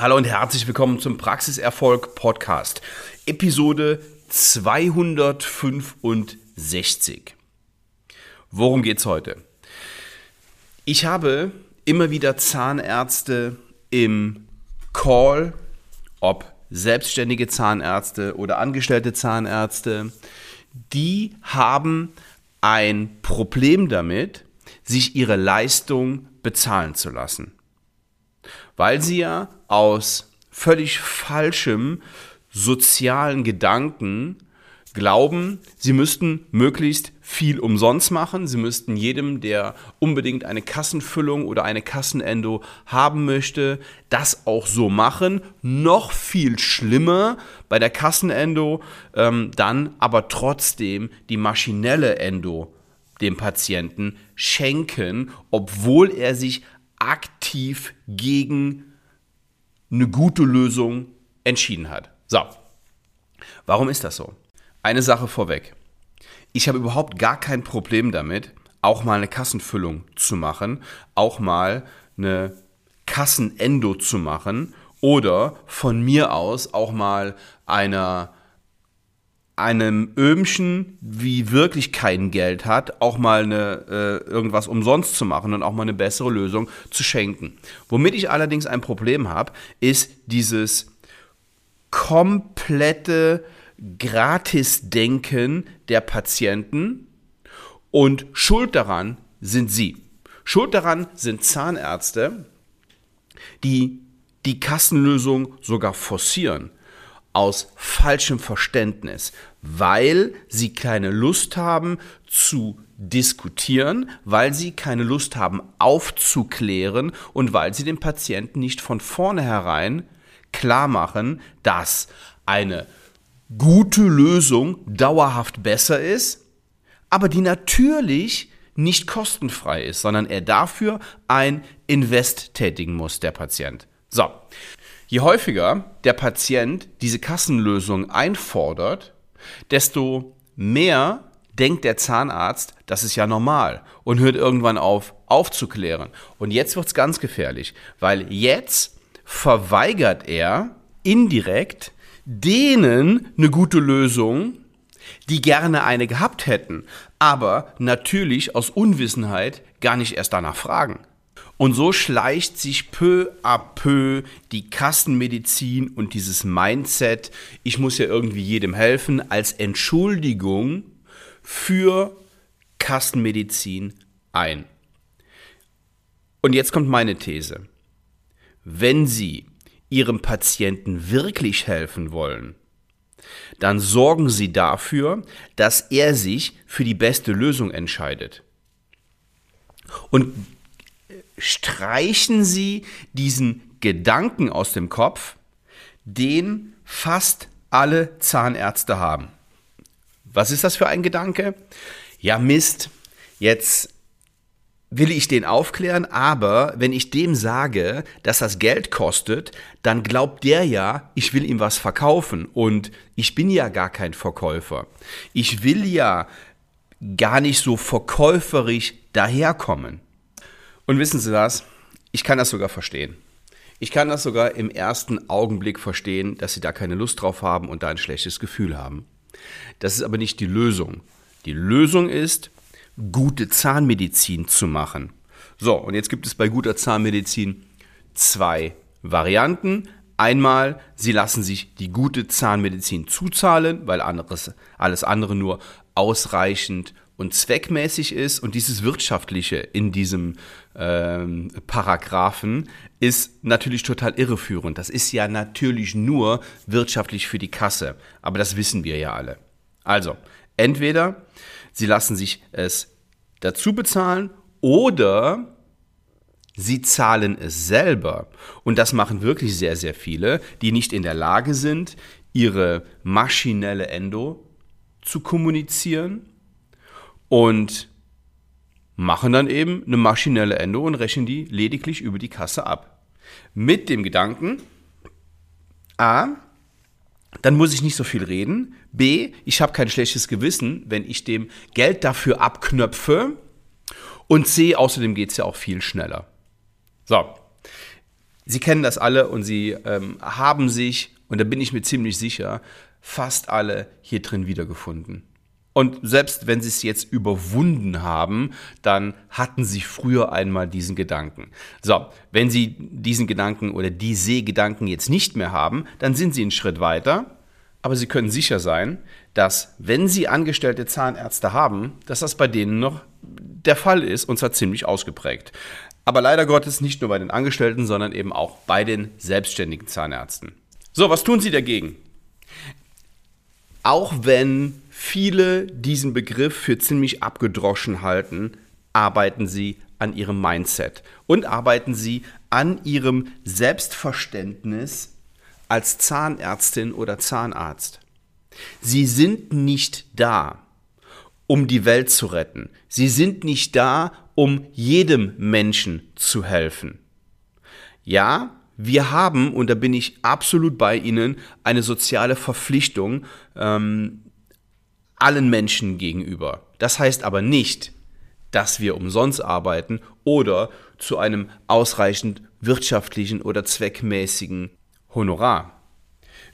Hallo und herzlich willkommen zum Praxiserfolg Podcast, Episode 265. Worum geht's heute? Ich habe immer wieder Zahnärzte im Call, ob selbstständige Zahnärzte oder angestellte Zahnärzte, die haben ein Problem damit, sich ihre Leistung bezahlen zu lassen weil sie ja aus völlig falschem sozialen Gedanken glauben, sie müssten möglichst viel umsonst machen. Sie müssten jedem, der unbedingt eine Kassenfüllung oder eine Kassenendo haben möchte, das auch so machen. Noch viel schlimmer bei der Kassenendo, ähm, dann aber trotzdem die maschinelle Endo dem Patienten schenken, obwohl er sich aktiv gegen eine gute Lösung entschieden hat. So, warum ist das so? Eine Sache vorweg. Ich habe überhaupt gar kein Problem damit, auch mal eine Kassenfüllung zu machen, auch mal eine Kassenendo zu machen oder von mir aus auch mal einer einem Öhmchen, wie wirklich kein Geld hat, auch mal eine, äh, irgendwas umsonst zu machen und auch mal eine bessere Lösung zu schenken. Womit ich allerdings ein Problem habe, ist dieses komplette Gratisdenken der Patienten und Schuld daran sind sie. Schuld daran sind Zahnärzte, die die Kassenlösung sogar forcieren aus falschem Verständnis, weil sie keine Lust haben zu diskutieren, weil sie keine Lust haben aufzuklären und weil sie dem Patienten nicht von vornherein klar machen, dass eine gute Lösung dauerhaft besser ist, aber die natürlich nicht kostenfrei ist, sondern er dafür ein Invest tätigen muss, der Patient. So, Je häufiger der Patient diese Kassenlösung einfordert, desto mehr denkt der Zahnarzt, das ist ja normal und hört irgendwann auf aufzuklären. Und jetzt wird es ganz gefährlich, weil jetzt verweigert er indirekt denen eine gute Lösung, die gerne eine gehabt hätten, aber natürlich aus Unwissenheit gar nicht erst danach fragen. Und so schleicht sich peu à peu die Kassenmedizin und dieses Mindset, ich muss ja irgendwie jedem helfen, als Entschuldigung für Kassenmedizin ein. Und jetzt kommt meine These. Wenn Sie Ihrem Patienten wirklich helfen wollen, dann sorgen Sie dafür, dass er sich für die beste Lösung entscheidet. Und streichen Sie diesen Gedanken aus dem Kopf, den fast alle Zahnärzte haben. Was ist das für ein Gedanke? Ja, Mist, jetzt will ich den aufklären, aber wenn ich dem sage, dass das Geld kostet, dann glaubt der ja, ich will ihm was verkaufen und ich bin ja gar kein Verkäufer. Ich will ja gar nicht so verkäuferisch daherkommen. Und wissen Sie was? Ich kann das sogar verstehen. Ich kann das sogar im ersten Augenblick verstehen, dass Sie da keine Lust drauf haben und da ein schlechtes Gefühl haben. Das ist aber nicht die Lösung. Die Lösung ist, gute Zahnmedizin zu machen. So, und jetzt gibt es bei guter Zahnmedizin zwei Varianten. Einmal, Sie lassen sich die gute Zahnmedizin zuzahlen, weil anderes, alles andere nur ausreichend und zweckmäßig ist und dieses Wirtschaftliche in diesem ähm, Paragraphen ist natürlich total irreführend. Das ist ja natürlich nur wirtschaftlich für die Kasse, aber das wissen wir ja alle. Also, entweder sie lassen sich es dazu bezahlen oder sie zahlen es selber. Und das machen wirklich sehr, sehr viele, die nicht in der Lage sind, ihre maschinelle Endo zu kommunizieren und machen dann eben eine maschinelle Endo und rechnen die lediglich über die Kasse ab. Mit dem Gedanken, a, dann muss ich nicht so viel reden. B, ich habe kein schlechtes Gewissen, wenn ich dem Geld dafür abknöpfe. Und C, außerdem geht es ja auch viel schneller. So, Sie kennen das alle und Sie ähm, haben sich, und da bin ich mir ziemlich sicher, fast alle hier drin wiedergefunden. Und selbst wenn sie es jetzt überwunden haben, dann hatten sie früher einmal diesen Gedanken. So, wenn sie diesen Gedanken oder diese Gedanken jetzt nicht mehr haben, dann sind sie einen Schritt weiter. Aber sie können sicher sein, dass wenn sie angestellte Zahnärzte haben, dass das bei denen noch der Fall ist und zwar ziemlich ausgeprägt. Aber leider Gottes nicht nur bei den Angestellten, sondern eben auch bei den selbstständigen Zahnärzten. So, was tun sie dagegen? Auch wenn viele diesen Begriff für ziemlich abgedroschen halten, arbeiten sie an ihrem Mindset und arbeiten sie an ihrem Selbstverständnis als Zahnärztin oder Zahnarzt. Sie sind nicht da, um die Welt zu retten. Sie sind nicht da, um jedem Menschen zu helfen. Ja, wir haben, und da bin ich absolut bei Ihnen, eine soziale Verpflichtung ähm, allen Menschen gegenüber. Das heißt aber nicht, dass wir umsonst arbeiten oder zu einem ausreichend wirtschaftlichen oder zweckmäßigen Honorar.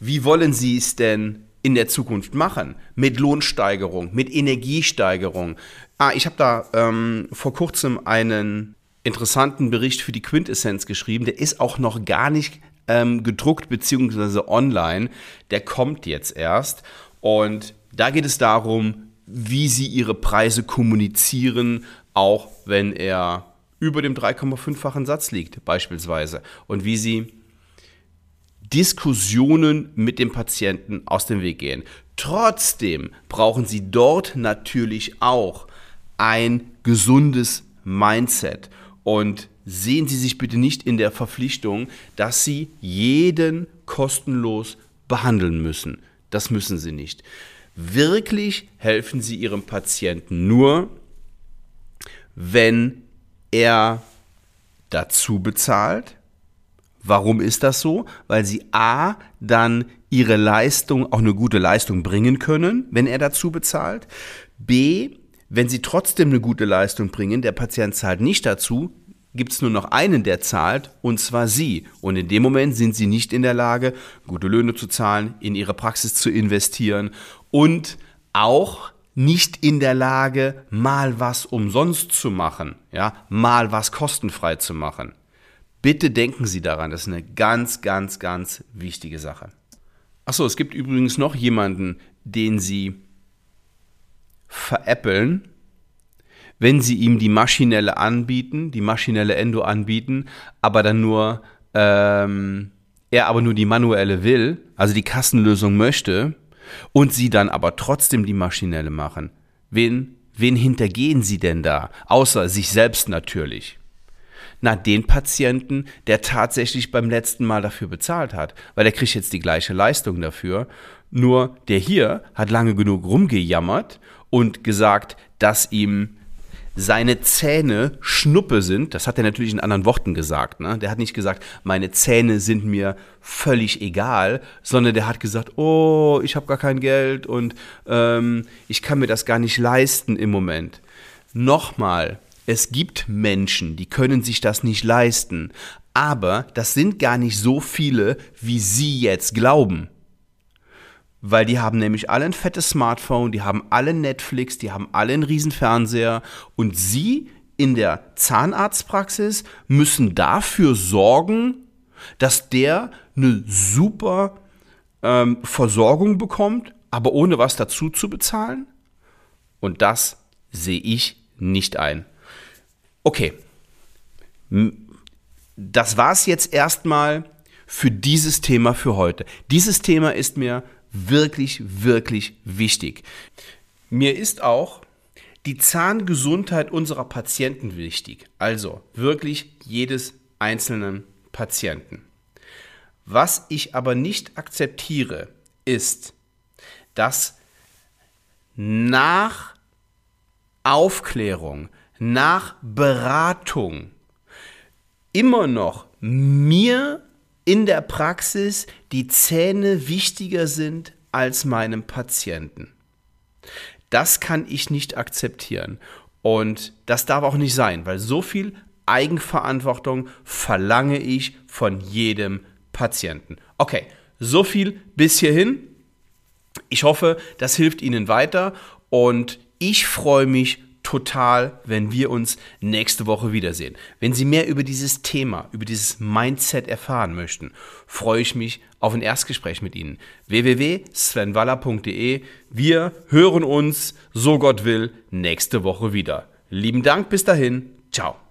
Wie wollen Sie es denn in der Zukunft machen? Mit Lohnsteigerung, mit Energiesteigerung. Ah, ich habe da ähm, vor kurzem einen interessanten Bericht für die Quintessenz geschrieben. Der ist auch noch gar nicht ähm, gedruckt bzw. online. Der kommt jetzt erst. Und da geht es darum, wie sie ihre Preise kommunizieren, auch wenn er über dem 3,5-fachen Satz liegt, beispielsweise. Und wie sie Diskussionen mit dem Patienten aus dem Weg gehen. Trotzdem brauchen Sie dort natürlich auch ein gesundes Mindset. Und sehen Sie sich bitte nicht in der Verpflichtung, dass Sie jeden kostenlos behandeln müssen. Das müssen Sie nicht. Wirklich helfen Sie Ihrem Patienten nur, wenn er dazu bezahlt, Warum ist das so? Weil sie A, dann ihre Leistung, auch eine gute Leistung bringen können, wenn er dazu bezahlt. B, wenn sie trotzdem eine gute Leistung bringen, der Patient zahlt nicht dazu, gibt es nur noch einen, der zahlt, und zwar Sie. Und in dem Moment sind Sie nicht in der Lage, gute Löhne zu zahlen, in Ihre Praxis zu investieren und auch nicht in der Lage, mal was umsonst zu machen, ja, mal was kostenfrei zu machen. Bitte denken Sie daran, das ist eine ganz, ganz, ganz wichtige Sache. Achso, es gibt übrigens noch jemanden, den Sie veräppeln, wenn Sie ihm die maschinelle anbieten, die maschinelle Endo anbieten, aber dann nur, ähm, er aber nur die manuelle will, also die Kassenlösung möchte, und Sie dann aber trotzdem die maschinelle machen. Wen, wen hintergehen Sie denn da? Außer sich selbst natürlich. Na, den Patienten, der tatsächlich beim letzten Mal dafür bezahlt hat, weil der kriegt jetzt die gleiche Leistung dafür. Nur der hier hat lange genug rumgejammert und gesagt, dass ihm seine Zähne Schnuppe sind. Das hat er natürlich in anderen Worten gesagt. Ne? Der hat nicht gesagt, meine Zähne sind mir völlig egal, sondern der hat gesagt, oh, ich habe gar kein Geld und ähm, ich kann mir das gar nicht leisten im Moment. Nochmal, es gibt Menschen, die können sich das nicht leisten, aber das sind gar nicht so viele, wie Sie jetzt glauben. Weil die haben nämlich alle ein fettes Smartphone, die haben alle Netflix, die haben alle einen riesen Fernseher und Sie in der Zahnarztpraxis müssen dafür sorgen, dass der eine super ähm, Versorgung bekommt, aber ohne was dazu zu bezahlen? Und das sehe ich nicht ein. Okay. Das war es jetzt erstmal für dieses Thema für heute. Dieses Thema ist mir wirklich, wirklich wichtig. Mir ist auch die Zahngesundheit unserer Patienten wichtig. Also wirklich jedes einzelnen Patienten. Was ich aber nicht akzeptiere, ist, dass nach Aufklärung, nach Beratung immer noch mir in der Praxis die Zähne wichtiger sind als meinem Patienten. Das kann ich nicht akzeptieren. Und das darf auch nicht sein, weil so viel Eigenverantwortung verlange ich von jedem Patienten. Okay, so viel bis hierhin. Ich hoffe, das hilft Ihnen weiter und ich freue mich total, wenn wir uns nächste Woche wiedersehen. Wenn Sie mehr über dieses Thema, über dieses Mindset erfahren möchten, freue ich mich auf ein Erstgespräch mit Ihnen. www.svenwaller.de. Wir hören uns, so Gott will, nächste Woche wieder. Lieben Dank, bis dahin. Ciao.